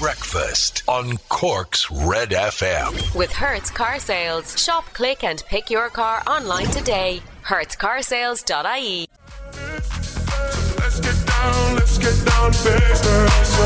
Breakfast on Cork's Red FM. With Hertz Car Sales. Shop, click, and pick your car online today. HertzCarsales.ie. Let's get down, let's get down to business.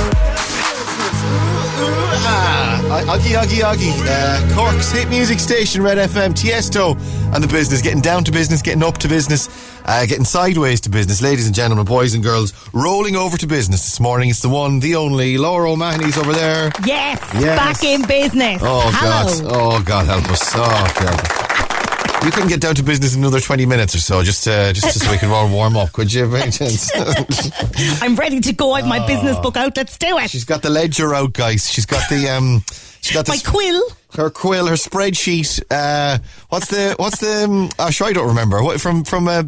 Ah, Oggy Oggy Oggy. Uh, Cork's hit music station, Red FM, Tiesto, and the business. Getting down to business, getting up to business, uh, getting sideways to business. Ladies and gentlemen, boys and girls, rolling over to business this morning. It's the one, the only, Laura O'Mahony's over there. Yes, Yes. back in business. Oh, Hello. God. Oh, God, help us. Oh, God. You couldn't get down to business in another 20 minutes or so, just, uh, just so we could all warm up, could you, by chance? I'm ready to go. I have my business book out. Let's do it. Oh. She's got the ledger out, guys. She's got the, um, she's got the my quill. Her quill, her spreadsheet. Uh, what's the what's the? Um, oh, sure, I don't remember. What from from uh,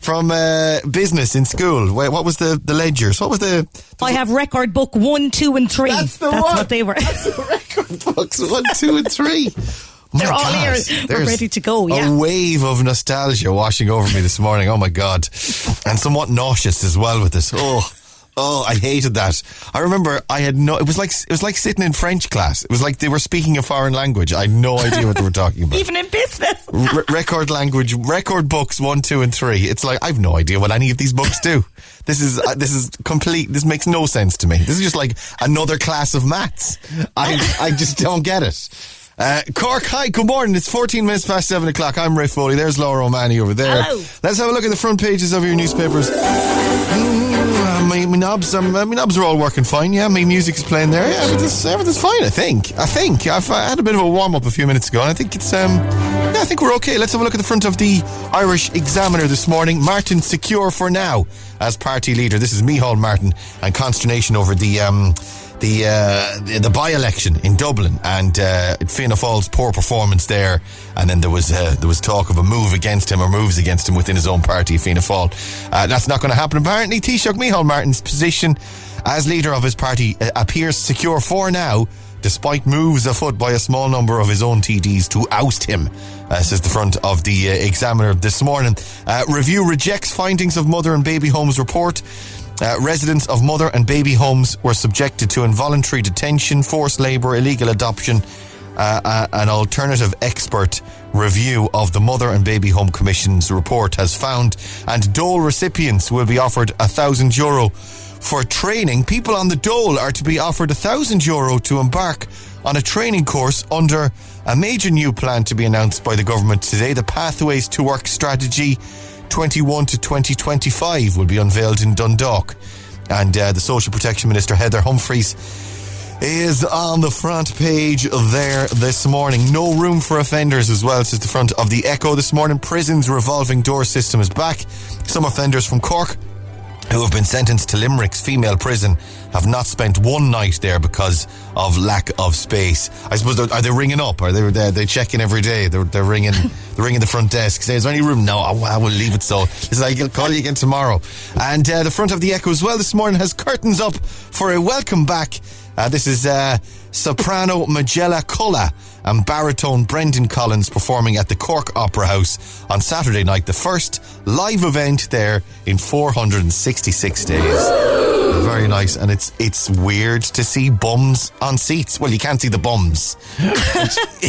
from uh, business in school? What was the the ledgers? What was the? I have record book one, two, and three. That's the one. what they were. The record books one, two, and three. My They're all here. We're ready to go, yeah. A wave of nostalgia washing over me this morning. Oh my God, and somewhat nauseous as well with this. Oh. Oh, I hated that. I remember I had no. It was like it was like sitting in French class. It was like they were speaking a foreign language. I had no idea what they were talking about. Even in business. R- record language, record books one, two, and three. It's like I've no idea what any of these books do. This is uh, this is complete. This makes no sense to me. This is just like another class of maths. I I just don't get it. Uh, Cork, hi, good morning. It's 14 minutes past 7 o'clock. I'm Ray Foley. There's Laura O'Mahony over there. Hello. Let's have a look at the front pages of your newspapers. My, knobs, um, my knobs are all working fine. Yeah, my music is playing there. Yeah, everything's, everything's fine. I think. I think. I've I had a bit of a warm up a few minutes ago, and I think it's um. Yeah, I think we're okay. Let's have a look at the front of the Irish Examiner this morning. Martin secure for now as party leader. This is Micheál Martin and consternation over the um the uh, the, the by-election in Dublin and uh, Fianna Fáil's poor performance there, and then there was uh, there was talk of a move against him or moves against him within his own party, Fianna Fáil. Uh, that's not going to happen. Apparently, Taoiseach Micheál Martin's position as leader of his party uh, appears secure for now. Despite moves afoot by a small number of his own TDs to oust him, uh, says the front of the uh, Examiner this morning. Uh, review rejects findings of mother and baby homes report. Uh, residents of mother and baby homes were subjected to involuntary detention, forced labour, illegal adoption. Uh, uh, an alternative expert review of the Mother and Baby Home Commission's report has found, and Dole recipients will be offered a thousand euro for training. People on the Dole are to be offered a thousand euro to embark on a training course under a major new plan to be announced by the government today. The Pathways to Work strategy 21 to 2025 will be unveiled in Dundalk. And uh, the Social Protection Minister, Heather Humphreys, is on the front page there this morning. No room for offenders as well, says the front of the Echo this morning. Prison's revolving door system is back. Some offenders from Cork who have been sentenced to Limerick's female prison have not spent one night there because of lack of space. I suppose are they ringing up? Are they they they checking every day? They're they're ringing they're ringing the front desk. Say, is there any room? No, I, I will leave it so. It's like I'll call you again tomorrow. And uh, the front of the Echo as well this morning has curtains up for a welcome back. Uh, this is uh, soprano Majella Cullagh and baritone Brendan Collins performing at the Cork Opera House on Saturday night, the first live event there in 466 days. Very nice, and it's it's weird to see bums on seats. Well, you can't see the bums. you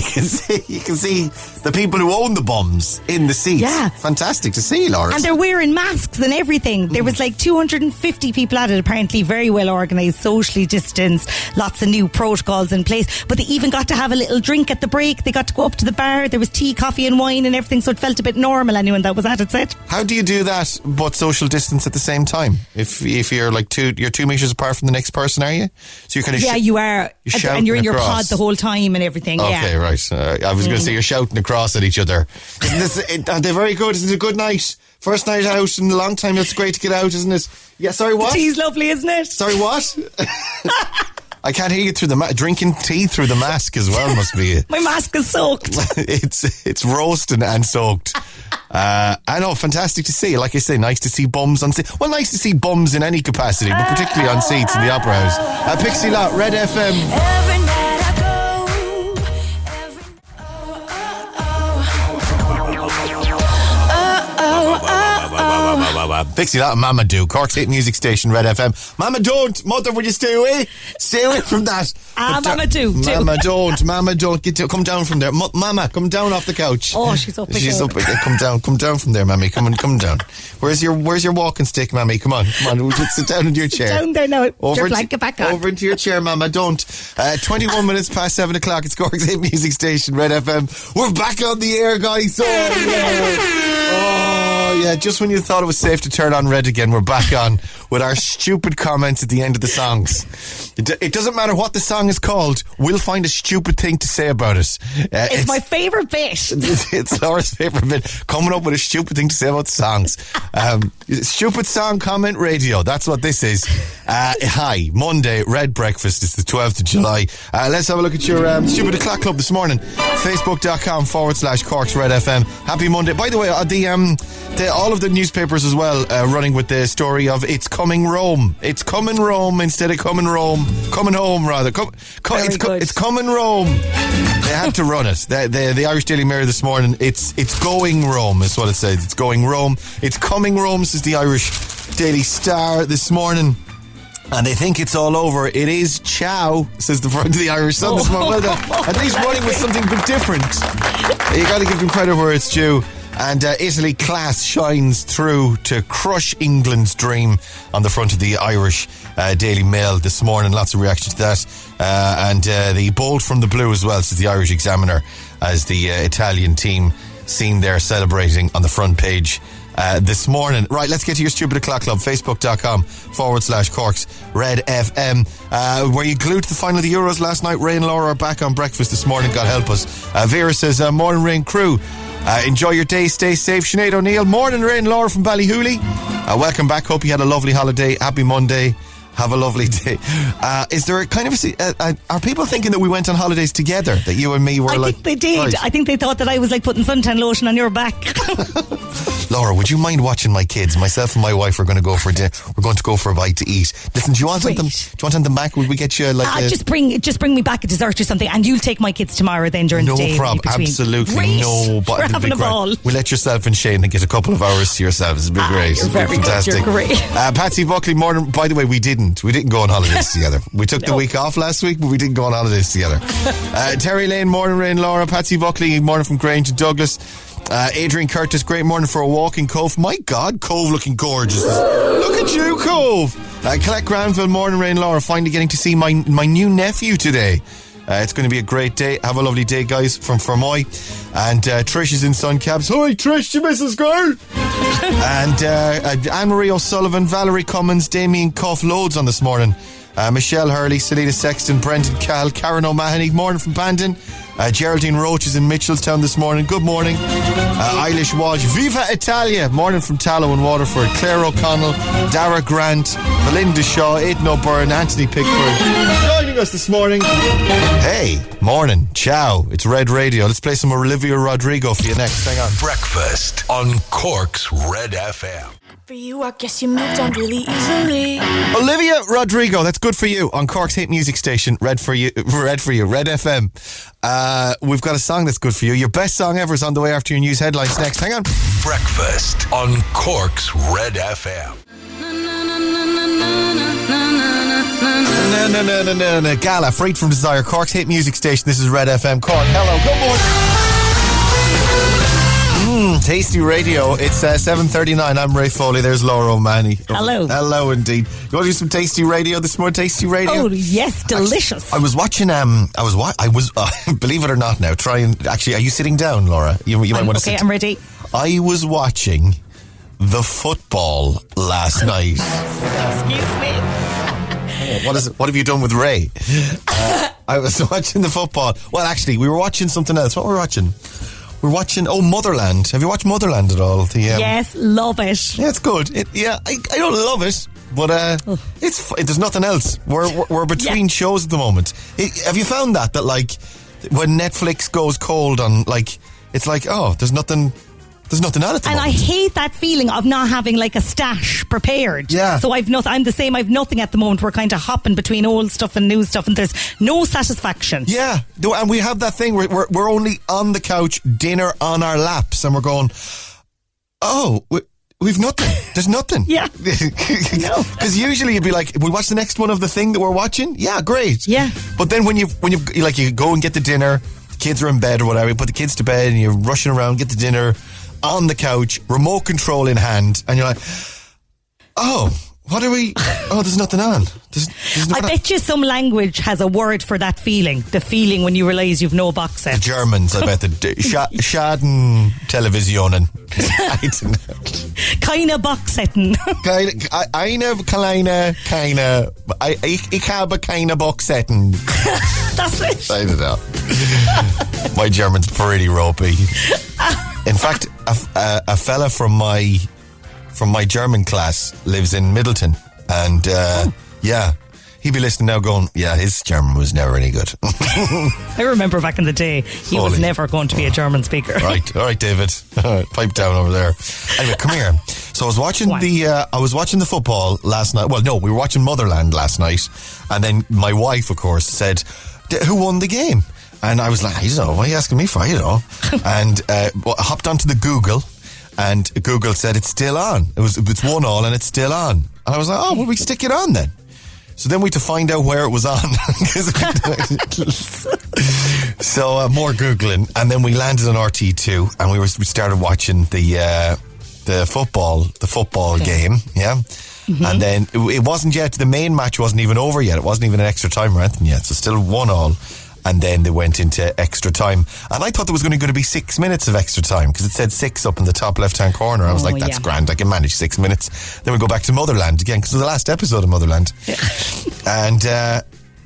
can see you can see the people who own the bums in the seats. Yeah. fantastic to see, Laura. And they're wearing masks and everything. There was like 250 people at it, apparently very well organised, socially distanced, lots of new protocols in place. But they even got to have a little drink at the break. They got to go up to the bar. There was tea, coffee, and wine and everything, so it felt a bit normal. Anyone that was at it said. How do you do that but social distance at the same time? If if you're like two you're two meters apart from the next person, are you? So you're kind of Yeah, you are. you're And- you're in your pod the whole time and everything. Okay, yeah. right. Uh, I was going to say you're shouting across at each other. Isn't this? It, are they very good? Isn't it a good night? First night out in a long time. It's great to get out, isn't it? Yeah. Sorry, what? Tea's lovely, isn't it? Sorry, what? I can't hear you through the ma- drinking tea through the mask as well. Must be. My mask is soaked. it's it's roasting and soaked. Uh, I know, fantastic to see. Like I say, nice to see bums on seats. Well, nice to see bums in any capacity, but particularly on seats in the Opera House. Uh, Pixie Lott, Red FM. Oh. uh, Lott and Mama Do, Cork's hit music station, Red FM. Mama don't, mother, will you stay away? Stay away from that. Ah, uh, Mama do. Mama don't, Mama don't. Get to, come down from there. Mama, come down off the couch. Oh, she's up She's again. up again. Come down, come down from there, Mammy. Come on, come down. Where's your Where's your walking stick, Mammy? Come on, come on. We'll just sit down in your chair. down there now. Over into- blanket back on. Over into your chair, Mama. Don't. Uh, 21 minutes past 7 o'clock. It's Cork's hit music station, Red FM. We're back on the air, guys. Oh, yeah. Oh, yeah. Just when you thought it was safe to turn on red again, we're back on with our stupid comments at the end of the songs. It, it doesn't matter what the song is called, we'll find a stupid thing to say about it. Uh, It's my favourite bit. it's, it's Laura's favourite bit. Coming up with a stupid thing to say about songs. Um, stupid song comment radio. That's what this is. Uh, hi, Monday, Red Breakfast. It's the 12th of July. Uh, let's have a look at your um, Stupid O'Clock Club this morning. Facebook.com forward slash Corks Red FM. Happy Monday. By the way, uh, the, um, the all of the newspapers as well uh, running with the story of It's Coming Rome. It's coming Rome instead of coming Rome. Coming home, rather. Come, co- Very it's, co- it's coming Rome. They had to run it. The, the, the Irish Daily Mirror this morning. It's it's going Rome is what it says. It's going Rome. It's coming Rome says the Irish Daily Star this morning. And they think it's all over. It is ciao, says the front of the Irish Sun this morning. Well done. At least running with something a bit different. You got to give them credit where it's due. And uh, Italy class shines through to crush England's dream on the front of the Irish uh, Daily Mail this morning. Lots of reaction to that. Uh, and uh, the bold from the blue as well, says the Irish Examiner, as the uh, Italian team seen there celebrating on the front page uh, this morning. Right, let's get to your Stupid O'Clock Club. Facebook.com forward slash Corks Red FM. Uh, were you glued to the final of the Euros last night? Ray and Laura are back on breakfast this morning. God help us. Uh, Vera says, uh, Morning Rain crew. Uh, enjoy your day. Stay safe. Sinead O'Neill. Morning Ray and Laura from Ballyhooly. Uh, welcome back. Hope you had a lovely holiday. Happy Monday. Have a lovely day. Uh, is there a kind of a, uh, uh, are people thinking that we went on holidays together? That you and me were I like, think they did. Right. I think they thought that I was like putting suntan lotion on your back. Laura, would you mind watching my kids? Myself and my wife are going to go for dinner. We're going to go for a bite to eat. Listen, do you want Sweet. something? Do you want something back? Would we get you like Ah, a, just bring just bring me back a dessert or something, and you'll take my kids tomorrow then during no the day. problem? Absolutely Great. no. But We're having a ball. We let yourself and Shane get a couple of hours to yourselves. It'd be Ah, great. you're It'd be very good. fantastic. You're great. Uh, Patsy Buckley, morning. By the way, we didn't. We didn't go on holidays together. We took the week off last week, but we didn't go on holidays together. uh, Terry Lane, morning, Rain, Laura. Patsy Buckley, morning from Grange to Douglas. Uh, Adrian Curtis, great morning for a walk in Cobh. My God, Cobh looking gorgeous. Look at you, Cobh. Uh, Collect Granville, morning, Rain, Laura. Finally getting to see my my new nephew today. Uh, it's going to be a great day. Have a lovely day, guys, from Fermoy. And uh, Trish is in Sun Cabs. Hi, Trish, you Mrs. Girl. and uh, uh, Anne Marie O'Sullivan, Valerie Cummins, Damien Cuff, loads on this morning. Uh, Michelle Hurley, Selena Sexton, Brendan Cal, Karen O'Mahony, morning from Bandon. Uh, Geraldine Roach is in Mitchellstown this morning. Good morning. Uh, Eilish Walsh, Viva Italia, morning from Tallow and Waterford. Claire O'Connell, Dara Grant, Belinda Shaw, Aidan O'Byrne, Anthony Pickford. Joining us this morning. Hey, morning. Ciao. It's Red Radio. Let's play some Olivia Rodrigo for you next. Hang on. Breakfast on Cork's Red FM. For you, I guess you moved on really easily. Olivia Rodrigo, that's good for you on Cork's hit music station, Red for you, Red for you, Red FM. Uh, we've got a song that's good for you. Your best song ever is on the way after your news headlines next. Hang on. Breakfast on Cork's Red FM. No, no, no, no, no, no. Gala, Freed from Desire, Cork's hit music station. This is Red FM. Cork, hello, good morning. Tasty radio. It's uh, 7.39. I'm Ray Foley. There's Laura O'Mahony. Hello. Hello, indeed. You want to do some tasty radio this morning? Tasty radio? Oh yes, delicious. I was watching. Um, I was. Wa- I was. Uh, believe it or not, now try and actually. Are you sitting down, Laura? You, you might want to okay, sit. I'm ready. I was watching the football last night. Excuse me. What is it? What have you done with Ray? Uh, I was watching the football. Well, actually, we were watching something else. What were we watching? We're watching. Oh, Motherland. Have you watched Motherland at all? The, um, Yes, love it. Yeah, it's good. It, yeah, I, I don't love it, but uh, it's f- there's nothing else. We're we're, we're between Yeah. shows at the moment. It, have you found that that like when Netflix goes cold on like it's like oh there's nothing there's nothing on at the And I hate that feeling of not having like a stash prepared. Yeah. So I've nothing. I'm the same. I've nothing at the moment. We're kind of hopping between old stuff and new stuff, and there's no satisfaction. yeah, and we have that thing where we're we're only on the couch, dinner on our laps, and we're going, oh. we We've nothing. There's nothing. Yeah. No. Because usually you'd be like, "We watch the next one of the thing that we're watching." Yeah, great. Yeah. But then when you when you you, like you go and get the dinner, the kids are in bed or whatever. You put the kids to bed and you're rushing around, get the dinner on the couch, remote control in hand, and you're like, "Oh, what are we? Oh, there's nothing on." There's, there's I nothing on. bet you some language has a word for that feeling. The feeling when you realise you've no box The set. Germans, I bet the Scha- Schaden Televisionen. I don't know. Kind box setting. Keine, eine kleine, keine, ich, ich habe keine Boxetten. That's it. I don't know. my German's pretty ropey. In fact, a, a, a fella from my from my German class lives in Midleton, and uh, yeah, he'd be listening now, going, "Yeah, his German was never any good." I remember back in the day, he was never going to be a German speaker. right, all right, David, pipe down over there. Anyway, come here. So I was watching the uh, I was watching the football last night. Well, no, we were watching Motherland last night, and then my wife, of course, said, "Who won the game?" And I was like, "I don't know. Why are you asking me for? I don't know." and uh, I hopped onto the Google, and Google said it's still on. It was it's one all, and it's still on. And I was like, "Oh, well, we stick it on then." So then we had to find out where it was on. so uh, more googling, and then we landed on RTÉ2, and we were we started watching the uh, the football the football game, yeah. And then it, it wasn't yet the main match wasn't even over yet. It wasn't even an extra time or anything yet. So still one all. And then they went into extra time, and I thought there was going to be six minutes of extra time because it said six up in the top left hand corner. I was Oh, like, "That's yeah. grand. I can manage six minutes." Then we go back to Motherland again because it was the last episode of Motherland, and uh,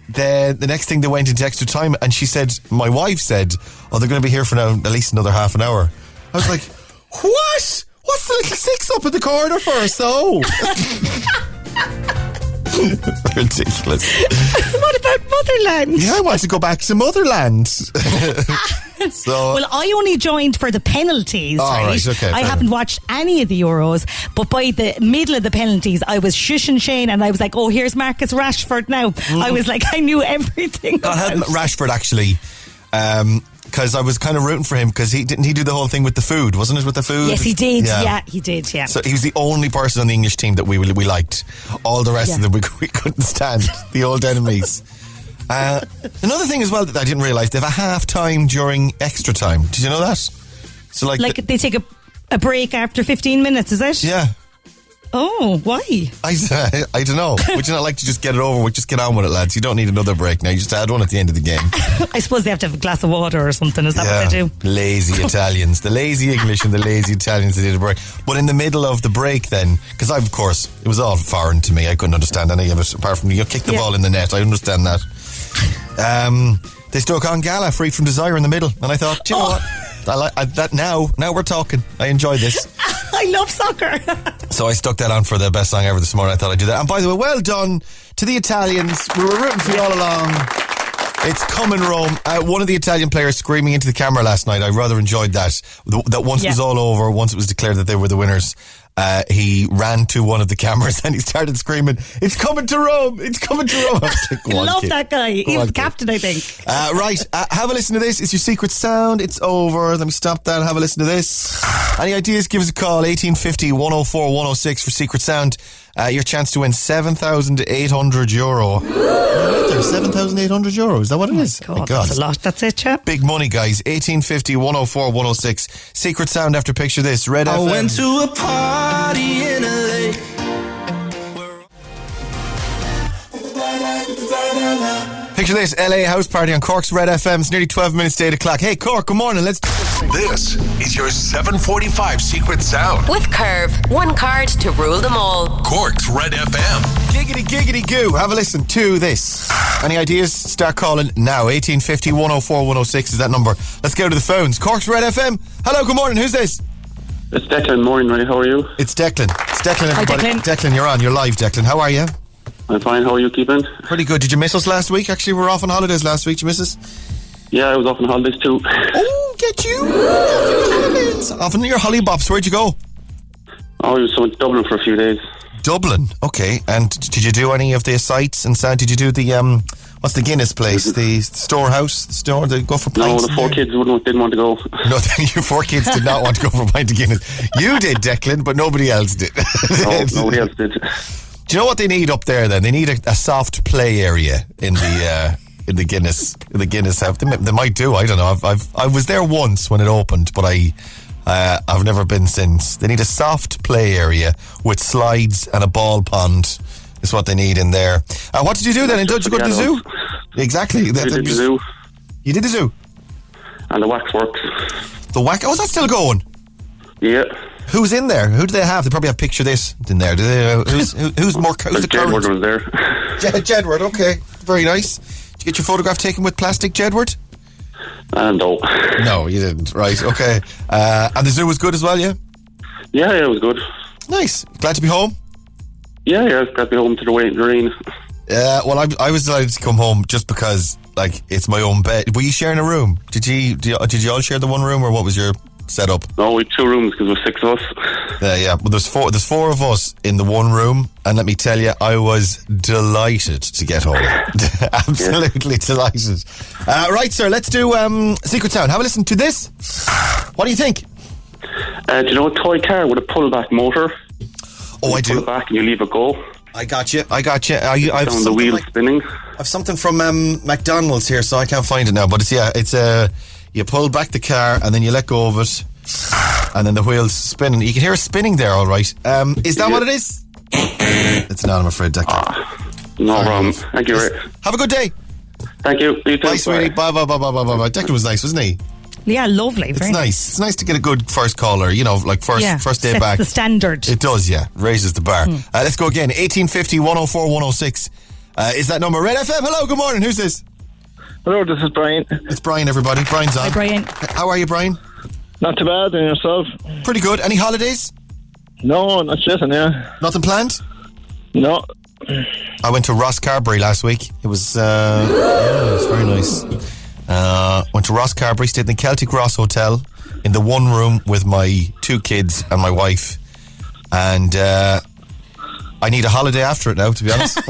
the the next thing they went into extra time, and she said, my wife said, "Oh, they're going to be here for now at least another half an hour." I was like, "What? What's the little six up in the corner for?" So ridiculous. what about Motherland? Yeah, I want to go back to Motherland. so Well, I only joined for the penalties, Oh, right? right, okay, I haven't enough. watched any of the Euros, but by the middle of the penalties, I was shushing Shane and I was like, oh, here's Marcus Rashford now. I mm. was like, I knew everything. I had Rashford actually. Um, because I was kind of rooting for him because he didn't he do the whole thing with the food, wasn't it? With the food, Yes, he did. Yeah, he did. Yeah. So he was the only person on the English team that we we liked. All the rest of them we, we couldn't stand. The old enemies. Uh, another thing as well that I didn't realise they have a half time during extra time. Did you know that? So like, like the- they take a, a break after 15 minutes, is it? yeah. Oh, why? I, I don't know. Would you not like to just get it over with? Just get on with it, lads. You don't need another break now. You just had one at the end of the game. I suppose they have to have a glass of water or something. Is that what they do? Lazy Italians. The lazy English and the lazy Italians that did a break. But in the middle of the break then, because I, of course, it was all foreign to me. I couldn't understand any of it apart from you kick the Yeah. ball in the net. I understand that. Um, they stuck on Gala, free from desire in the middle. And I thought, do you know Oh. what? I like I, that now. Now we're talking. I enjoy this. I love soccer. So I stuck that on for the best song ever this morning. I thought I'd do that. And by the way, well done to the Italians. We were rooting for you all along. It's coming, Rome. Uh, one of the Italian players screaming into the camera last night. I rather enjoyed that. That once it was all over, once it was declared that they were the winners, uh, he ran to one of the cameras and he started screaming, "It's coming to Rome! It's coming to Rome!" I like, I "Go on, love kid. that guy. Go He was on, the kid." captain, I think. Uh, right, uh, have a listen to this. It's your secret sound. It's over. Let me stop that. Have a listen to this. Any ideas? Give us a call 1850 104 106 for secret sound. Uh, your chance to win 7,800 euro. There's 7,800 euro. Is that what it is? God, My God. that's a lot. That's it, chap. Big money, guys. 1850 104 106. Secret sound after picture this. Red I FM. went to a party in LA. Picture this. LA house party on Cork's Red FM. It's nearly 12 minutes to 8 o'clock. Hey, Cork, good morning. Let's. This is your 745 Secret Sound. With Curve, one card to rule them all. Cork's Red FM. Giggity giggity goo. Have a listen to this. Any ideas? Start calling now. 1850 104 106 is that number. Let's go to the phones. Cork's Red FM. Hello, good morning. Who's this? It's Declan. Morning, Ray. How are you? It's Declan. It's Declan, everybody. Declan. you're on. You're live, Declan. How are you? I'm fine. How are you keeping? Pretty good. Did you miss us last week? Actually, we were off on holidays last week. Did you miss us? Yeah, I was off on holidays too. Oh, get you. Off on your holidays. Off on your hollybops. Where'd you go? Oh, I was in Dublin for a few days. Dublin. Okay. And did you do any of the sites and sound? Did you do the, um, What's the Guinness place? The storehouse the store? They go for No, the four there? kids wouldn't didn't want to go. No, your four kids did not want to go for a pint of Guinness. You did, Declan, but nobody else did. No, nobody else did. Do you know what they need up there? Then they need a, a soft play area in the uh, in the Guinness in the Guinness house. They, might- they might do. I don't know. I've, I've I was there once when it opened, but I uh, I've never been since. They need a soft play area with slides and a ball pond. Is what they need in there. Uh, what did you do then? Did you go to the zoo? Exactly. That- did the zoo You did the zoo. and the waxworks. The wax. Oh, is that still going? Yeah. Who's in there? Who do they have? They probably have picture this in there. Do they, uh, who's who, who's more? Who's the Jedward current? was there. Jed, Jedward. Okay, very nice. Did you get your photograph taken with plastic, Jedward? and no. No, you didn't. Right. Okay. Uh, and the zoo was good as well. Yeah. Yeah, yeah, it was good. Nice. Glad to be home. Yeah, yeah, got to be home to the waiting rain. Uh, well, I, I was delighted to come home just because, like, it's my own bed. Were you sharing a room? Did you, did you, did you all share the one room, or what was your setup? No, we had two rooms because there was six of us. Yeah, yeah. Well, there's four. There's four of us in the one room, and let me tell you, I was delighted to get home. Absolutely delighted. Uh, right, sir. Let's do um, Secret Sound. Have a listen to this. What do you think? Uh, do you know a toy car with a pull-back motor? Oh, I Pull do. it back and you leave a go. I got you. I got you. I, I've the something wheel like- spinning. I've something from um, McDonald's here, so I can't find it now. But it's yeah, it's uh, you pull back the car and then you let go of it, and then the wheels spinning. You can hear it spinning there, all right. Um, is that Yeah. what it is? It's not. I'm afraid. Declan. No Fair problem. Thank you, Rick. Have a good day. Thank you. You too. Bye, sweetie. Bye, bye, bye, bye, bye, bye. bye. Declan was nice, wasn't he? Yeah, lovely. It's Very nice. It's nice to get a good first caller. You know, like first Yeah, first day sets back. the standard. It does, yeah. Raises the bar. Uh, let's go again. 1850 104 106. Uh, is that number Red FM? Hello, good morning. Who's this? Hello, this is Brian. It's Brian, everybody. Brian's on. Hi, Brian. How are you, Brian? Not too bad, and yourself? Pretty good. Any holidays? No, not stressing, yeah. Nothing planned? No. I went to Rosscarbery last week. It was, uh, yeah, it was very nice. Uh, went to Rosscarbery, stayed in the Celtic Ross Hotel in the one room with my two kids and my wife. And uh, I need a holiday after it now, to be honest.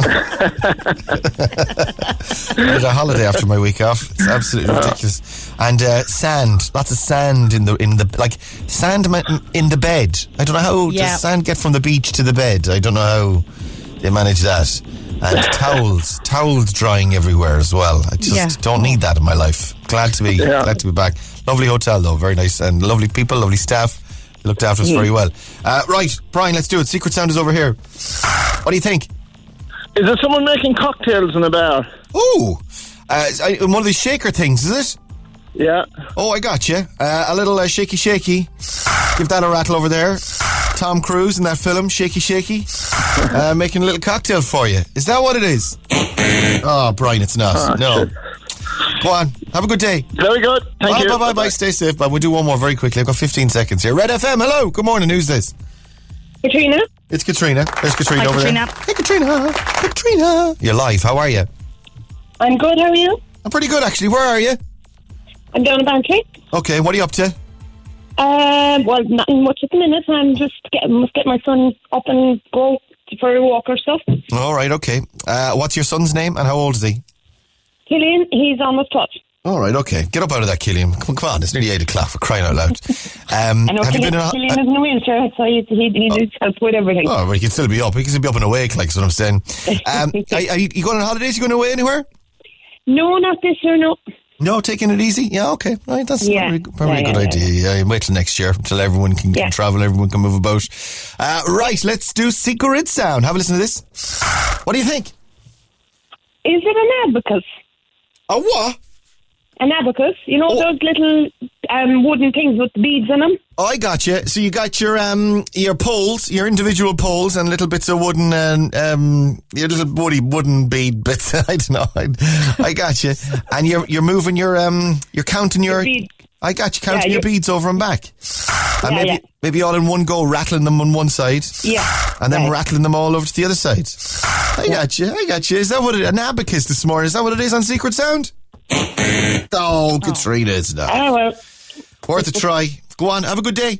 I need a holiday after my week off. It's absolutely ridiculous. And uh, sand, lots of sand in the in the like sand in the bed. I don't know how Yeah. does sand get from the beach to the bed. I don't know how they manage that. And towels, towels drying everywhere as well. I just Yeah. don't need that in my life. Glad to be Yeah. glad to be back. Lovely hotel though, very nice and lovely people, lovely staff. They looked after us very well. Uh, right, Brian, let's do it. Secret sound is over here. What do you think? Is there someone making cocktails in a bar? Ooh, uh, it's, uh, one of these shaker things, is it? Yeah. Oh, I got you. Uh, a little uh, shaky, shaky. Give that a rattle over there. Tom Cruise in that film, Shaky, Shaky, uh, making a little cocktail for you. Is that what it is? Oh, Brian, it's not. no. Go on. Have a good day. Very good. Thank bye, you. bye, bye, bye. Stay safe. But we'll do one more very quickly. I've got 15 seconds here. Red FM. Hello. Good morning. Who's this? Katrina? It's Katrina. There's Katrina Hi, over Katrina. there. Hey, Katrina. Hey, Katrina. You're live. How are you? I'm good, how are you? I'm pretty good, actually. Where are you? I'm down in Bantry. Okay. What are you up to? Um, well, nothing much at the minute. I'm just getting, must get my son up and go for a walk or stuff. All right. Okay. Uh, what's your son's name and how old is he? Killian, he's almost 12. All right, okay. Get up out of that, Killian. Come, come on, it's nearly eight o'clock for crying out loud. Um, I know have you been in a, Killian is in a wheelchair, so he, he, he needs help with everything. Oh, well, he can still be up. He can still be up and awake, like, is what I'm saying. Um, are, are you, you going on holidays? You going away anywhere? No, not this year, no. No, taking it easy. Yeah, okay. Right, that's Yeah. probably, probably Yeah, a good yeah, idea. Yeah, wait till next year until everyone can, can travel, everyone can move about. Uh, right, let's do Secret Sound. Have a listen to this. What do you think? Is it an abacus? A what? An abacus? You know Oh. those little um, wooden things with beads in them? Oh, I got you. So you got your um your poles, your individual poles, and little bits of wooden and um your little woody wooden bead bits. I don't know. I, I got you. And you're you're moving your um you're counting your. I got you counting yeah, your beads over and back. And yeah, maybe, yeah. maybe all in one go, rattling them on one side. Yeah. And then right. rattling them all over to the other side. I got you. I got you. Is that what it, an abacus this morning? Is that what it is on Secret Sound? oh, oh. Katrina, it's not. Oh, well. Worth a try. Go on. Have a good day.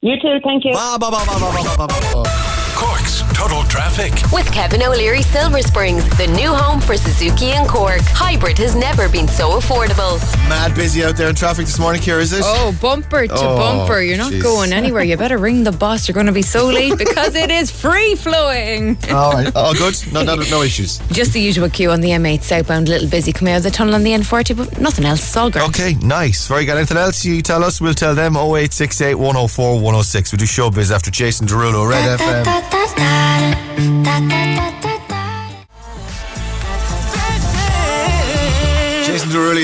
You too. Thank you. Bye, bye, bye, bye, bye, bye, bye, bye. Cork Cork's Total traffic. With Kevin O'Leary Silver Springs, the new home for Suzuki and Cork. Hybrid has never been so affordable. Mad busy out there in traffic this morning, Kira, is it? Oh, bumper to Oh, bumper. You're not jeez. going anywhere. You better ring the boss. You're going to be so late because it is free flowing. All right. All good. No, no, no issues. Just the usual queue on the M8 southbound, a little busy coming out of the tunnel on the N40, but nothing else. It's all good. Okay, nice. Very good. Anything else you tell us? We'll tell them 0868 104 106. We do showbiz after Jason Derulo, Red FM.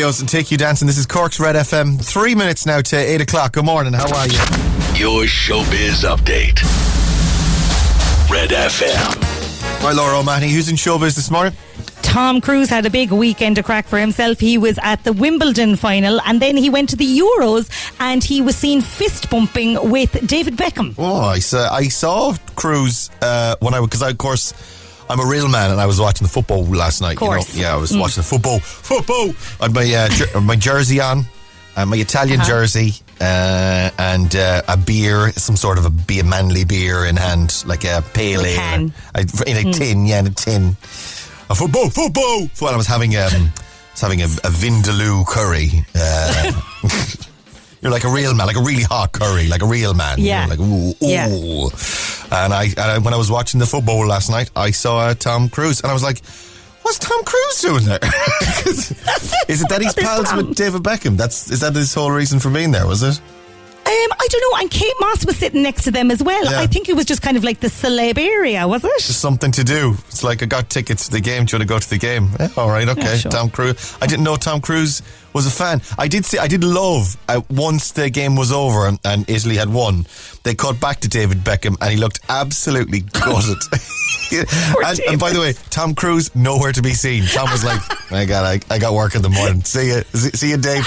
Jason and Take You Dancing. This is Cork's Red FM. Three minutes now to 8 o'clock. Good morning. How are you? Your showbiz update. Red FM. Right, Laura O'Mahony. Who's in showbiz this morning? Tom Cruise had a big weekend to crack for himself. He was at the Wimbledon final and then he went to the Euros and he was seen fist bumping with David Beckham. Oh, I saw, I saw Cruise uh, when I was, because I of course I'm a real man and I was watching the football last night. You know? Yeah, I was Mm. watching the football. Football. I had my uh, jer- my jersey on, uh, my Italian Uh-huh. jersey, uh, and uh, a beer, some sort of a beer, manly beer in hand, like a pale ale. In a Mm. tin. Yeah, in a tin. A football, football. Well, I was having um, I was having a, a vindaloo curry. You're like a real man, like a really hot curry, like a real man. you Yeah. know, like ooh, ooh. Yeah. And I, and I, when I was watching the football last night, I saw uh, Tom Cruise, and I was like, "What's Tom Cruise doing there? is it that he's pals with David Beckham? That's is that his whole reason for being there? Was it? Um, I don't know. And Kate Moss was sitting next to them as well. Yeah. I think it was just kind of like the celeb area, was it? Just something to do. It's like I got tickets to the game. Do you want to go to the game? Yeah, all right, okay. Yeah, sure. Tom Cruise. I didn't know Tom Cruise was a fan. I did see. I did love uh, once the game was over and, and Italy had won. They cut back to David Beckham and he looked absolutely gutted. and, and by the way, Tom Cruise nowhere to be seen. Tom was like, "My God, I, I got work in the morning. See you, see you, Dave."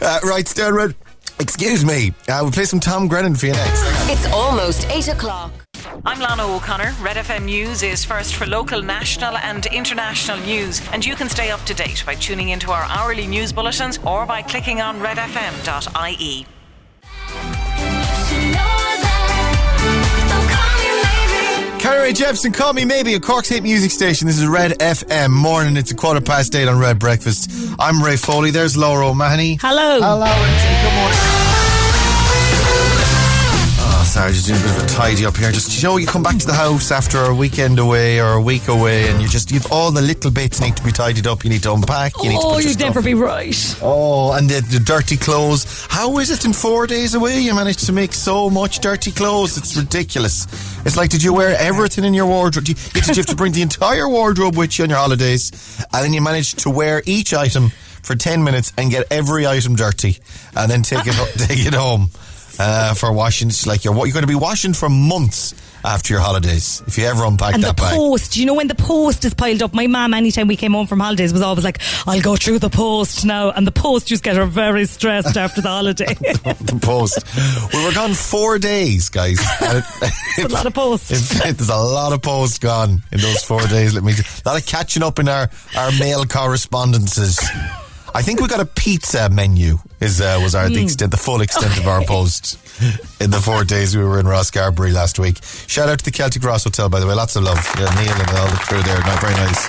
Uh, right, Stanford. Excuse me. Uh, we'll play some Tom Grennan for you next. It's almost 8 o'clock. I'm Lana O'Connor. Red FM News is first for local, national, and international news, and you can stay up to date by tuning into our hourly news bulletins or by clicking on redfm.ie. Carly Rae Jepsen, call me maybe a Cork's hit music station. This is Red FM morning. It's a quarter past eight on Red Breakfast. I'm Ray Foley. There's Laura O'Mahony. Hello. Hello, Auntie. Good morning. Sorry, just doing a bit of a tidy up here. Just you know, you come back to the house after a weekend away or a week away, and you just you've all the little bits need to be tidied up. You need to unpack. You need to Oh, put you'd never be right. Oh, and the, the dirty clothes. How is it in four days away you managed to make so much dirty clothes? It's ridiculous. It's like, did you wear everything in your wardrobe? Did you, did you have to bring the entire wardrobe with you on your holidays? And then you managed to wear each item for 10 minutes and get every item dirty and then take it, take it home uh, for washing. It's like you're, you're going to be washing for months after your holidays if you ever unpack And the that bag. post, you know, when the post is piled up, my mum, anytime we came home from holidays, was always like, I'll go through the post now. And the post just get her very stressed after the holiday. the post. We were gone four days, guys. a lot of post. There's a lot of post gone in those four days. Let me. A lot of catching up in our our mail correspondences. I think we got a pizza menu. Is uh, was our the Mm. extent, the full extent of our post in the four days we were in Rosscarbery last week. Shout out to the Celtic Ross Hotel, by the way. Lots of love. Yeah, Neil and all the crew there. No, very nice.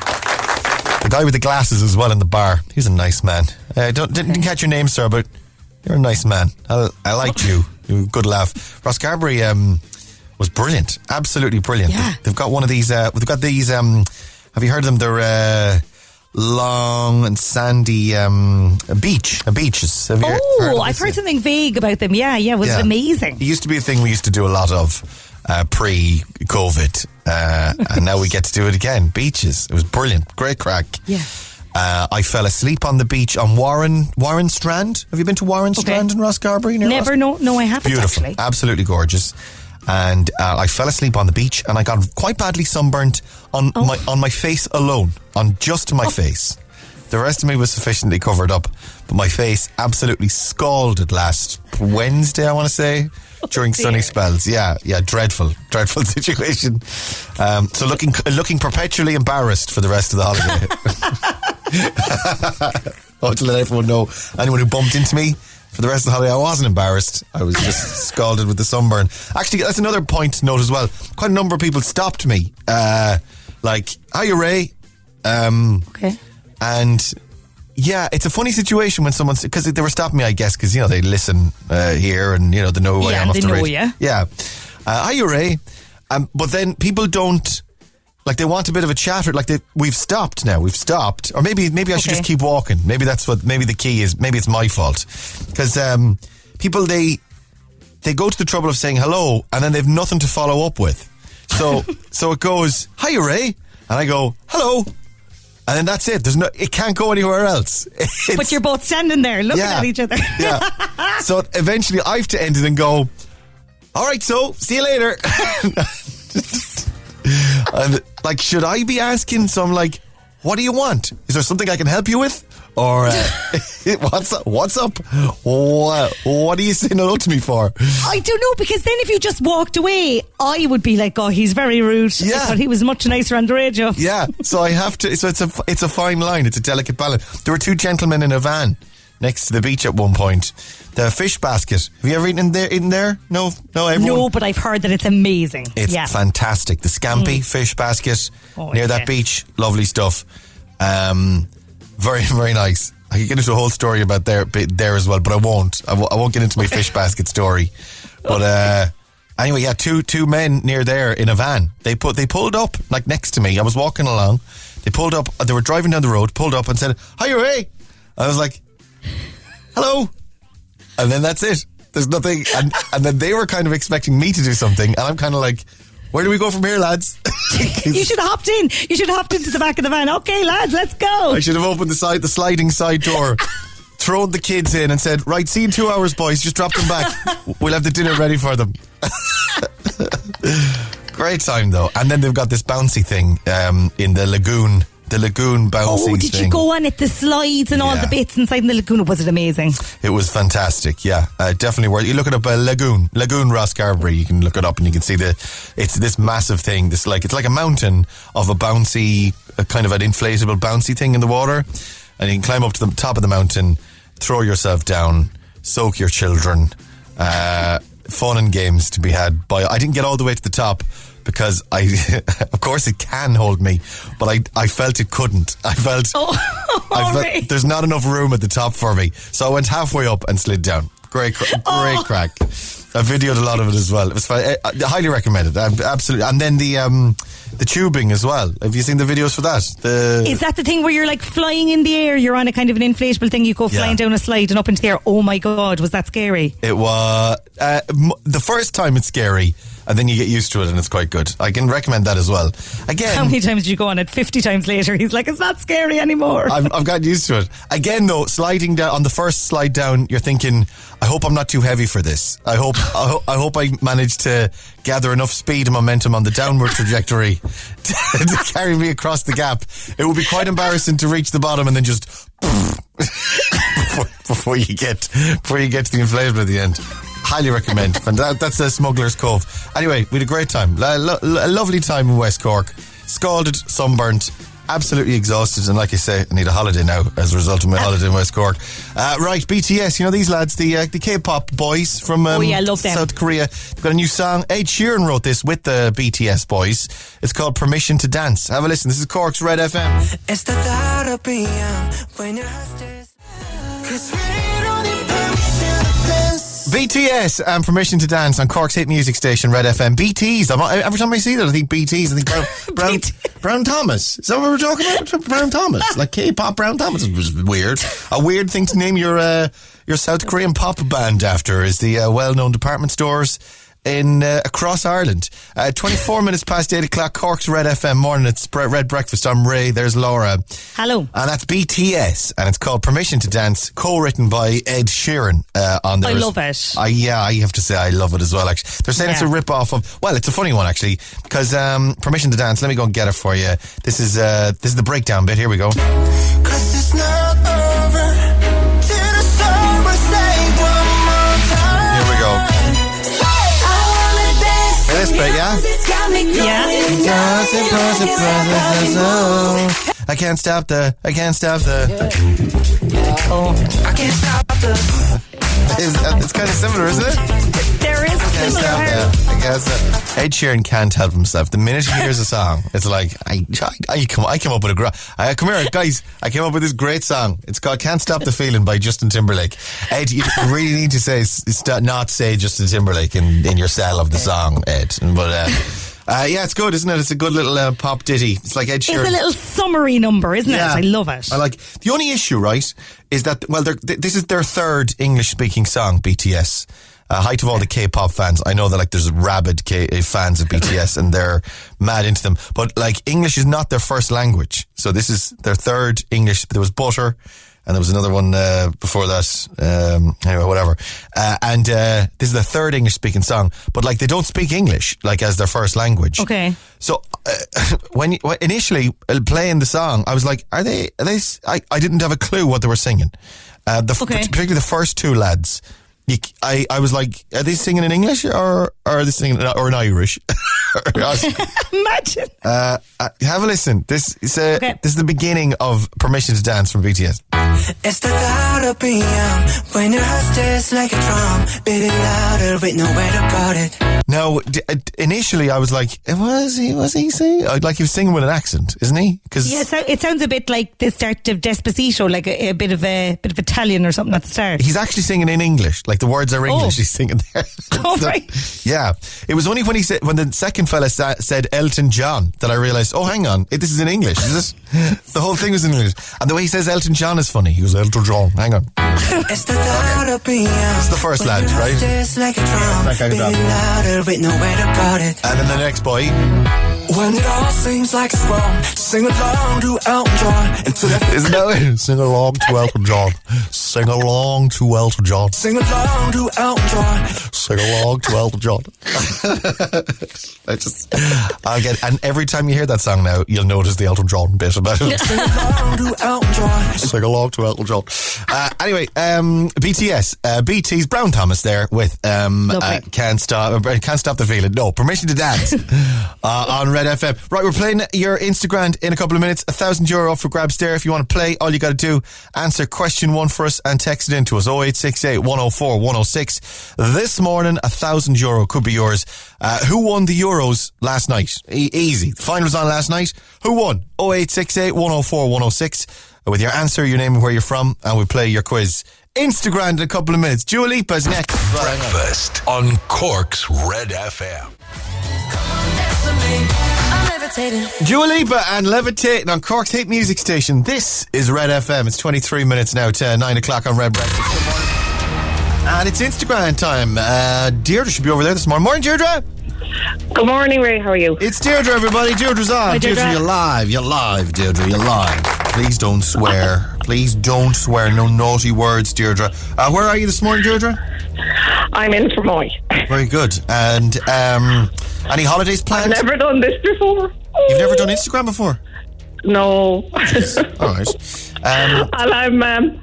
The guy with the glasses as well in the bar. He's a nice man. Uh, don't, didn't, didn't catch your name, sir, but you're a nice man. I, I liked you. You good laugh. Rosscarbery um, was brilliant. Absolutely brilliant. Yeah. They've, they've got one of these. Uh, they've got these. Um, have you heard of them? They're uh, long and sandy um, beach. A beaches. Have you oh, I've heard something vague about them. Yeah, yeah, it was Yeah. amazing. It used to be a thing we used to do a lot of uh, pre-COVID, uh, and now we get to do it again. Beaches. It was brilliant. Great crack. Yeah. Uh, I fell asleep on the beach on Warren Warren Strand. Have you been to Warren Strand in Rosscarbery? near Never, Ross- no, no, I haven't Beautiful, actually. absolutely gorgeous. And uh, I fell asleep on the beach, and I got quite badly sunburnt on Oh. my on my face alone, on just my face. The rest of me was sufficiently covered up, but my face absolutely scalded last Wednesday. I want to say during sunny spells. Yeah, yeah, dreadful, dreadful situation. Um, so looking looking perpetually embarrassed for the rest of the holiday. I want to let everyone know anyone who bumped into me for the rest of the holiday. I wasn't embarrassed. I was just scalded with the sunburn. Actually, that's another point to note as well. Quite a number of people stopped me. Uh, like, hiya, Ray. Um, Okay. and yeah, it's a funny situation when someone's because they were stopping me, I guess, because you know they listen uh, here and you know they know who I Yeah, am off they the know radio. you. Yeah, uh, hiya, Ray. Um, but then people don't like they want a bit of a chatter. Like they, we've stopped now. We've stopped, or maybe maybe I should Okay. just keep walking. Maybe that's what. Maybe the key is. Maybe it's my fault because um, people they they go to the trouble of saying hello and then they've nothing to follow up with. So so it goes, "Hi, Ray and I go, Hello and then that's it. There's no it can't go anywhere else. It's- But you're both standing there looking Yeah. at each other. yeah. So eventually I have to end it and go, All right, so see you later. and like, should I be asking some like, what do you want? Is there something I can help you with? Or uh, what's up? What's up? What, what are you saying hello to me for? I don't know because then if you just walked away, I would be like, "Oh, he's very rude." Yeah. Thought he was much nicer on the radio. Yeah, so I have to. So it's a it's a fine line. It's a delicate balance. There were two gentlemen in a van next to the beach at one point. The fish basket. Have you ever eaten in there? In there? No, no. Everyone. No, but I've heard that it's amazing. It's yeah. fantastic. The Scampi fish basket Oh, near yeah. that beach. Lovely stuff. Um, very, very nice. I could get into a whole story about there, there as well, but I won't. I, w- I won't get into my fish basket story. But uh, anyway, yeah, two two men near there in a van. They put they pulled up like next to me. I was walking along. They pulled up. They were driving down the road. Pulled up and said, "Hi, Ray." I was like, "Hello," and then that's it. There's nothing. And and then they were kind of expecting me to do something, and I'm kind of like, "Where do we go from here, lads?" You should have hopped in. You should have hopped into the back of the van. Okay, lads, let's go. I should have opened the side, the sliding side door, thrown the kids in, and said, "Right, see you in two hours, boys. Just drop them back. We'll have the dinner ready for them." Great time though, and then they've got this bouncy thing um, in the lagoon. The lagoon bouncy. Oh, did thing. you go on it? The slides and all the bits inside the lagoon. Was it amazing? It was fantastic. Yeah, uh, definitely worth. You look it up, uh, lagoon, lagoon Rosscarbery. You can look it up and you can see the. It's this massive thing. This like it's like a mountain of a bouncy, a kind of an inflatable bouncy thing in the water, and you can climb up to the top of the mountain, throw yourself down, soak your children. Uh, fun and games to be had. By I didn't get all the way to the top. Because I, of course, it can hold me, but I, I felt it couldn't. I felt, Oh, I felt there's not enough room at the top for me. So I went halfway up and slid down. Great, cr- great Oh. crack. I videoed a lot of it as well. It was fun. I, I highly recommended. absolutely. And then the um, the tubing as well. Have you seen the videos for that? The Is that the thing where you're like flying in the air? You're on a kind of an inflatable thing. You go Yeah. flying down a slide and up into the air. Oh my god, was that scary? It was uh, m- the first time it's scary, and then you get used to it, and it's quite good. I can recommend that as well. Again, How many times did you go on it? Fifty times later, he's like, it's not scary anymore. I've, I've gotten used to it. Again, though, sliding down on the first slide down, you're thinking, I hope I'm not too heavy for this. I hope I, ho- I hope I manage to gather enough speed and momentum on the downward trajectory to, to carry me across the gap. It would be quite embarrassing to reach the bottom and then just before, before you get before you get to the inflatable at the end. Highly recommend. And that, that's the Smuggler's Cove. Anyway, we had a great time. Lo- lo- a lovely time in West Cork. Scalded, sunburnt, absolutely exhausted, and like I say, I need a holiday now as a result of my holiday in West Cork. Uh, right, BTS, you know these lads, the uh, the K-pop boys from um, Oh, yeah, love them. South Korea. They've got a new song. Ed Sheeran wrote this with the BTS boys. It's called Permission to Dance. Have a listen. This is Cork's Red FM. BTS and Permission to Dance on Cork's hit music station Red FM. BTs. I'm, every time I see that, I think BTs. I think Brown, Brown, Brown Thomas. Is that what we're talking about? Brown Thomas, like K-pop Brown Thomas. It was weird. A weird thing to name your uh, your South Korean pop band after is the uh, well-known department stores in uh, across Ireland. Uh, 24 minutes past 8 o'clock, Cork's Red FM morning. It's Bre- Red Breakfast. I'm Ray. There's Laura. Hello. And that's BTS, and it's called Permission to Dance, co-written by Ed Sheeran. Uh, on there. I love it. I, yeah, I have to say I love it as well. Actually, they're saying it's a rip off of. Well, it's a funny one actually because um, Permission to Dance. Let me go and get it for you. This is uh, this is the breakdown bit. Here we go. Yeah. I can't stop the. I can't stop the. Oh. I can't stop the uh, it's kind of similar, isn't it? There is a Yes, similar harp. yeah, I guess uh, Ed Sheeran can't help himself. The minute he hears a song, it's like I, I, I come, I came up with a, gra- I, come here, guys. I came up with this great song. It's called "Can't Stop the Feeling" by Justin Timberlake. Ed, you really need to say, st- not say Justin Timberlake in, in your style of the song, Ed. But uh, uh, yeah, it's good, isn't it? It's a good little uh, pop ditty. It's like Ed Sheeran. It's a little summery number, isn't it? I love it. I like the only issue, right, is that well, they're, th- this is their third English-speaking song, BTS. Uh, height of all the K-pop fans, I know that like there's rabid K- uh, fans of BTS and they're mad into them. But like English is not their first language, so this is their third English. There was Butter, and there was another one uh, before that. Um, anyway, whatever. Uh, and uh, this is the third English-speaking song, but like they don't speak English like as their first language. Okay. So uh, when, you, when initially playing the song, I was like, "Are they? Are they?" I, I didn't have a clue what they were singing. Uh, the, Okay. Particularly the first two lads. You, I, I was like, "Are they singing in English or, or are they singing in, or in Irish?" Imagine. uh, uh, have a listen. This is uh, Okay. this is the beginning of "Permission to Dance" from BTS. It's the thought of being young when your heart stays like a drum, beating louder with nowhere to put it. Now, d- uh, initially, I was like, "Was he? Was he singing?" Uh, Like he was singing with an accent, isn't he? Because Yeah, so it sounds a bit like the start of Despacito, like a, a bit of a bit of Italian or something at the start. He's actually singing in English. Like the words are English. Oh. He's singing there. Oh, So, right. Yeah. It was only when he said when the second fella sa- said Elton John that I realized. Oh, hang on, it, this is in English. Is this? the whole thing was in English. And the way he says Elton John is funny. He goes Elton John. Hang on. It's the thought of being young. It's the first lad, right? like a drum, of beating drum. louder with nowhere to put it. And then the next boy. When it all seems like it's wrong, sing along to Elton John until it Isn't that it? Sing along to Elton John. Sing along to Elton John. Sing along to Elton John. Sing along to Elton John. I just, I'll get, and every time you hear that song now, you'll notice the Elton John bit about it. Sing along to Elton John. Sing along to Elton John. Uh, anyway, um, BTS, uh, BT's Brown Thomas there with um, uh, can't stop, uh, can't stop the feeling. No, permission to dance uh, on Red FM. Right, we're playing your Instagram in a couple of minutes. A thousand euro for grabs there. If you want to play, all you got to do answer question one for us and text it in to us 0868 104 106. This morning, a thousand euro could be yours. Uh, who won the Euros last night? E- easy. The final was on last night. Who won? 0868 104 106 with your answer, your name, and where you're from, and we play your quiz. Instagram in a couple of minutes. Dua Lipa's next. Breakfast on Cork's Red FM. Dua Lipa and Levitating on Cork's hit music station. This is Red FM. It's 23 minutes now to 9 o'clock on Red Breakfast. Good morning. And it's Instagram time. Uh, Deirdre should be over there this morning. Morning, Deirdre. Good morning, Ray. How are you? It's Deirdre, everybody. Deirdre's on. Hi, Deirdre. you're live. You're live, Deirdre. You're live. Please don't swear. Please don't swear. No naughty words, Deirdre. Uh, where are you this morning, Deirdre? I'm in Fermoy. Very good. And um, any holidays planned? I've never done this before. You've never done Instagram before? No. All right. Um, and I'm, um,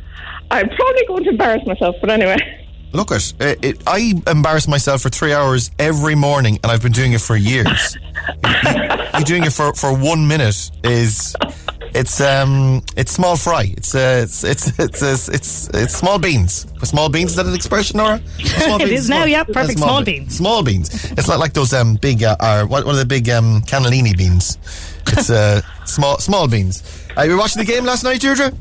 I'm probably going to embarrass myself, but anyway. Look at it, it. I embarrass myself for three hours every morning, and I've been doing it for years. you, you doing it for, for one minute is it's um it's small fry. It's uh, it's it's it's it's it's, it's small beans. Small beans is that an expression, Nora? Small It beans, is now, yeah, perfect, uh, small be- beans. Small beans. It's not like those um big uh, are what, what are the big um cannellini beans? It's uh small small beans. Uh, you were watching the game last night, Deirdre?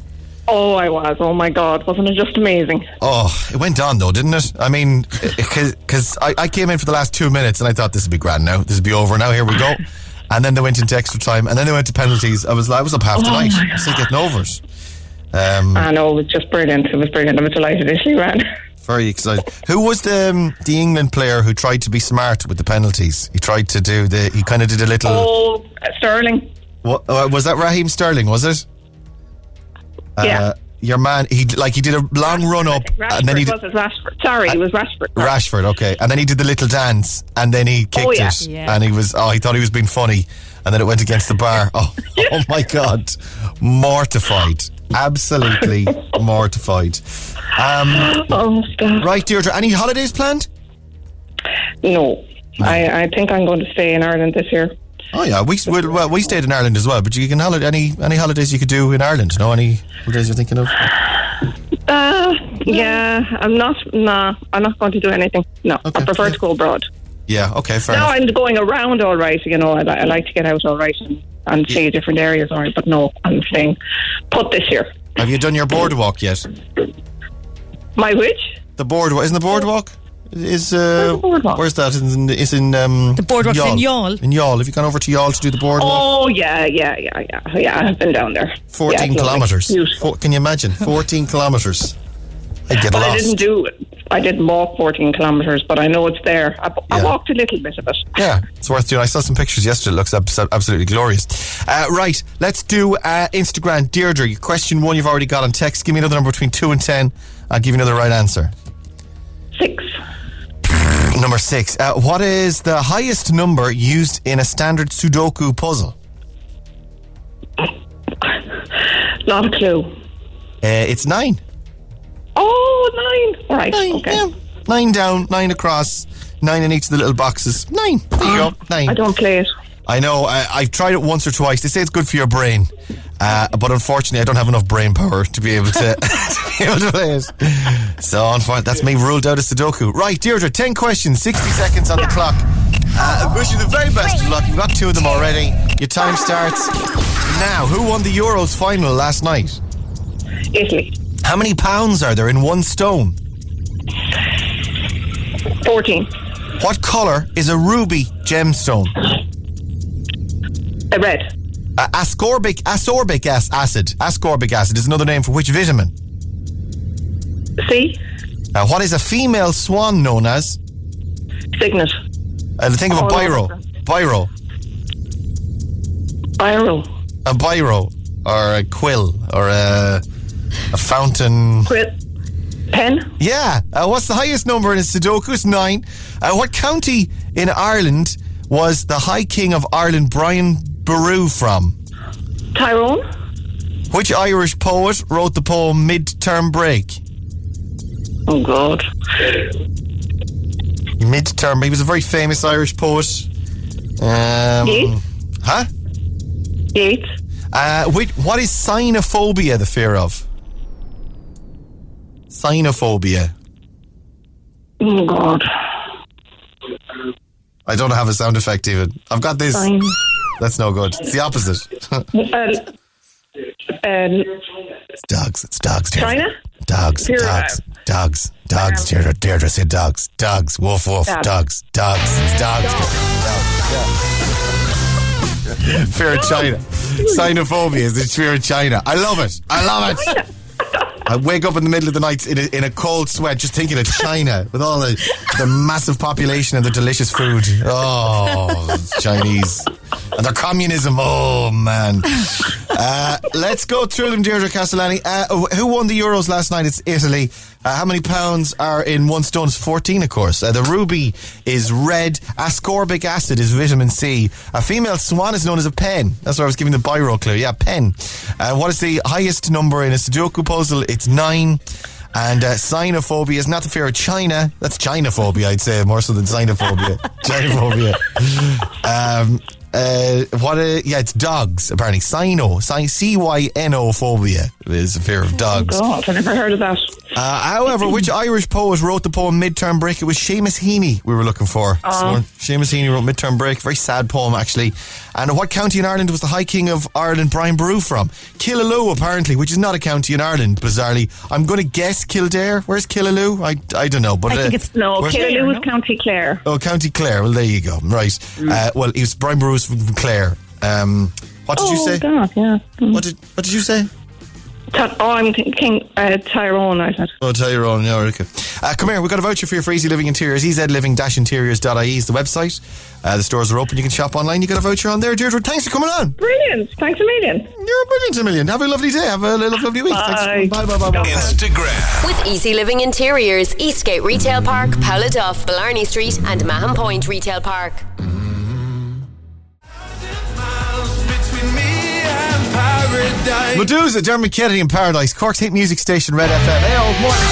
Oh, I was. Oh my God. Wasn't it just amazing? Oh, it went on though, didn't it? I mean, because I, I came in for the last two minutes and I thought this would be grand now. This would be over now. Here we go. And then they went into extra time, and then they went to penalties. I was I was up half the Oh night, still getting over it. Um, I know. It was just brilliant. It was brilliant. I was delighted that she ran. very excited. Who was the um, the England player who tried to be smart with the penalties? He tried to do the. He kind of did a little. Oh, Sterling. What uh, was that? Raheem Sterling was it? Yeah. Uh, your man, he like he did a long run up, and then he did, was it Rashford? Sorry, it was Rashford. Rashford, okay. And then he did the little dance and then he kicked Oh, yeah. it. Yeah. And he was, oh, he thought he was being funny. And then it went against the bar. Oh, oh my God. Mortified. Absolutely mortified. Um, oh, stop. Right, Deirdre, any holidays planned? No. I, I think I'm going to stay in Ireland this year. Oh yeah, we well, well we stayed in Ireland as well. But you can holiday any any holidays you could do in Ireland? No, any holidays you're thinking of? Uh, Yeah, I'm not. Nah, I'm not going to do anything. No, I prefer to go abroad. Yeah, okay, fair now enough. I'm going around all right. You know, I, I like to get out all right and, and see different areas all right. But no, I'm staying put this year. Have you done your boardwalk yet? My which? The boardwalk isn't the boardwalk? Is uh, where's that? It's in, it's in um, the boardwalk's in Youghal. In Youghal. Have you gone over to Youghal to do the boardwalk? Oh yeah, yeah, yeah, yeah, yeah. I've been down there. 14 Yeah, kilometres. Four, can you imagine? 14 kilometres. I'd get But I didn't do. I didn't walk 14 kilometres, but I know it's there. I, I walked a little bit of it. Yeah, it's worth doing. I saw some pictures yesterday. It looks absolutely glorious. Uh, right, let's do uh, Instagram. Deirdre, question one you've already got on text. Give me another number between 2 and 10. I'll give you another right answer. Six. Number six. Uh, what is the highest number used in a standard Sudoku puzzle? Not a clue. Uh, it's nine. Oh, nine. All right. okay. Nine down, nine across, nine in each of the little boxes. Nine. There you go. Nine. I don't play it. I know. I, I've tried it once or twice. They say it's good for your brain, uh, but unfortunately, I don't have enough brain power to be able to, to be able to play it. So, on unfortunately, that's me ruled out of Sudoku. Right, Deirdre, ten questions, sixty seconds on the clock. Uh, I wish you the very best of luck. You've got two of them already. Your time starts now. Who won the Euros final last night? Italy. How many pounds are there in one stone? 14. What colour is a ruby gemstone? A red. Uh, ascorbic ascorbic acid. Ascorbic acid is another name for which vitamin? C. Uh, what is a female swan known as? Cygnet. Uh, think of a Oh, biro. no. Biro. Biro. A biro. Or a quill. Or a, a fountain. Quill. Pen. Yeah. Uh, what's the highest number in a Sudoku? It's nine. Uh, what county in Ireland was the High King of Ireland, Brian Boru, from? Tyrone. Which Irish poet wrote the poem Midterm Break? Oh, God. Midterm. He was a very famous Irish poet. Um, Yeats? Huh? Yeats. Uh, which, what is sinophobia the fear of? Sinophobia. Oh, God. I don't have a sound effect even. I've got this. That's no good. It's the opposite. Uh, um, it's dogs. It's dogs. China? Dogs. Fear dogs. Dogs. Dogs. Deirdre. Deirdre said dogs. Dogs. Woof woof. Dogs. Dogs. Dogs. Dogs. Dogs. Yeah. Fear of China. Sinophobia is the fear of China. I love it. I love it. I wake up in the middle of the night in a, in a cold sweat just thinking of China with all the, the massive population and their delicious food. Oh, Chinese. And their communism. Oh, man. Uh, let's go through them, Deirdre Castellani. Uh, who won the Euros last night? It's Italy. Uh, how many pounds are in one stone? It's 14, of course. Uh, the ruby is red. Ascorbic acid is vitamin C. A female swan is known as a pen. That's why I was giving the biro clue. Yeah, pen. Uh, what is the highest number in a Sudoku puzzle? It's nine. And uh, xenophobia is not the fear of China. That's Chinophobia, I'd say, more so than xenophobia. Chinophobia. Um, uh, what? Uh, yeah, it's dogs. Apparently, cyno, C Y N O phobia is a fear of dogs. Oh, God, I never heard of that. Uh, however, which Irish poet wrote the poem Midterm Break? It was Seamus Heaney we were looking for. So, Seamus Heaney wrote Midterm Break. Very sad poem, actually. And what county in Ireland was the High King of Ireland, Brian Boru, from? Killaloe, apparently, which is not a county in Ireland, bizarrely. I'm going to guess Kildare. Where's Killaloe? I, I don't know. But, I think uh, it's no. where's- Killaloe is County Clare. Oh, County Clare. Well, there you go. Right. Uh, well, it was Brian Boru's from from Clare. Um, what did you oh, say? God, yeah. What did What did you say? Ty- oh, I'm thinking uh, Tyrone. I said. Oh, Tyrone. Yeah, okay. Uh, come here. We've got a voucher for your for EZ Living Interiors. EZLiving-interiors.ie is the website. Uh, the stores are open. You can shop online. You got a voucher on there. Deirdre, thanks for coming on. Brilliant. Thanks a million. You're a brilliant, a million. Have a lovely day. Have a lo- lovely week. Thanks Bye, bye, bye, bye. Instagram. With EZ Living Interiors, Eastgate Retail Park, Duff, Blarney Street, and Mahon Point Retail Park. Meduza, Dermot Kennedy in Paradise, Cork's hit music station, Red FM. Hey, old morning.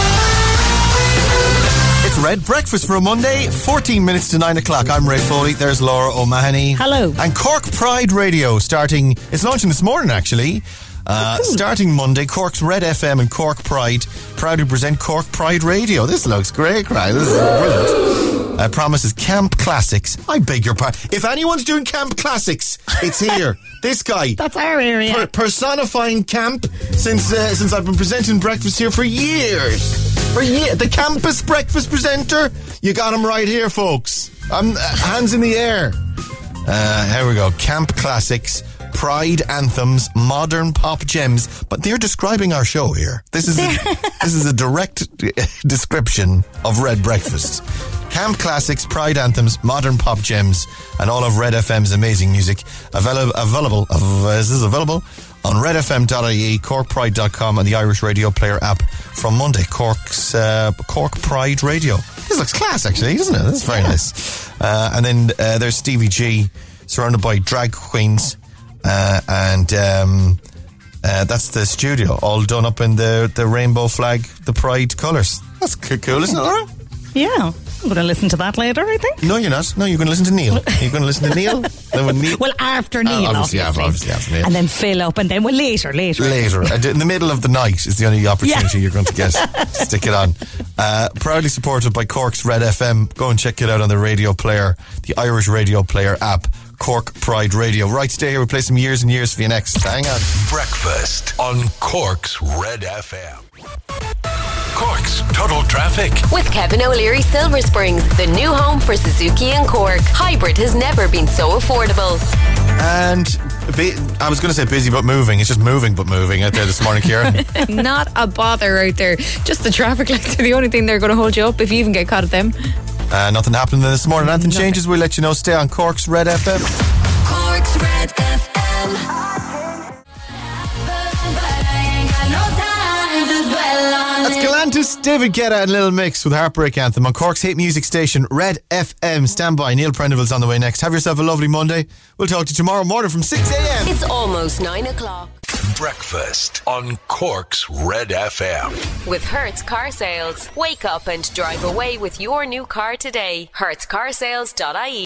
It's Red Breakfast for a Monday, 14 minutes to 9 o'clock. I'm Ray Foley. There's Laura O'Mahony. Hello. And Cork Pride Radio starting, it's launching this morning actually. Uh, starting Monday, Cork's Red FM and Cork Pride proudly present Cork Pride Radio. This looks great, right? This is brilliant. Uh, promises Camp Classics. I beg your pardon. If anyone's doing Camp Classics, it's here. this guy. That's our area. per- personifying camp since uh, since I've been presenting breakfast here for years. For years, the campus breakfast presenter. You got him right here, folks. I'm uh, hands in the air. Uh, here we go. Camp classics, pride anthems, modern pop gems. But they're describing our show here. This is a, this is a direct description of Red Breakfast. Camp classics, pride anthems, modern pop gems, and all of Red FM's amazing music available. Available. Uh, is this available on redfm.ie, corkpride.com, and the Irish Radio Player app from Monday. Cork's uh, Cork Pride Radio. This looks class, actually, doesn't it? That's very nice. Uh, and then uh, there's Stevie G, surrounded by drag queens, uh, and um, uh, that's the studio, all done up in the the rainbow flag, the pride colours. That's cool, isn't it, Laura? Yeah. I'm going to listen to that later, I think. No, you're not. No, you're going to listen to Neil. You're going to listen to Neil. Then when Neil Well, after Neil, obviously, yeah, obviously after Neil. And then fill up, and then well, later, later. later, uh, in the middle of the night, is the only opportunity you're going to get. Stick it on. Uh, proudly supported by Cork's Red FM. Go and check it out on the radio player, the Irish Radio Player app, Cork Pride Radio. Right, stay here. We'll play some years and years for you next. Hang on. Breakfast on Cork's Red FM. Cork's Total Traffic. With Kevin O'Leary Silver Springs, the new home for Suzuki and Cork. Hybrid has never been so affordable. And bu- I was going to say busy but moving. It's just moving but moving out there this morning, Kieran. Not a bother out there. Just the traffic lights are the only thing they're going to hold you up if you even get caught at them. uh, nothing happened this morning. Anything changes, we'll let you know. Stay on Cork's Red FM. Cork's Red FM. That's Galantis, David Guetta, and Little Mix with Heartbreak Anthem on Cork's hit music station, Red FM. Stand by. Neil Prendeville's on the way next. Have yourself a lovely Monday. We'll talk to you tomorrow morning from 6 a.m. It's almost nine o'clock. Breakfast on Cork's Red FM. With Hertz Car Sales. Wake up and drive away with your new car today. HertzCarsales.ie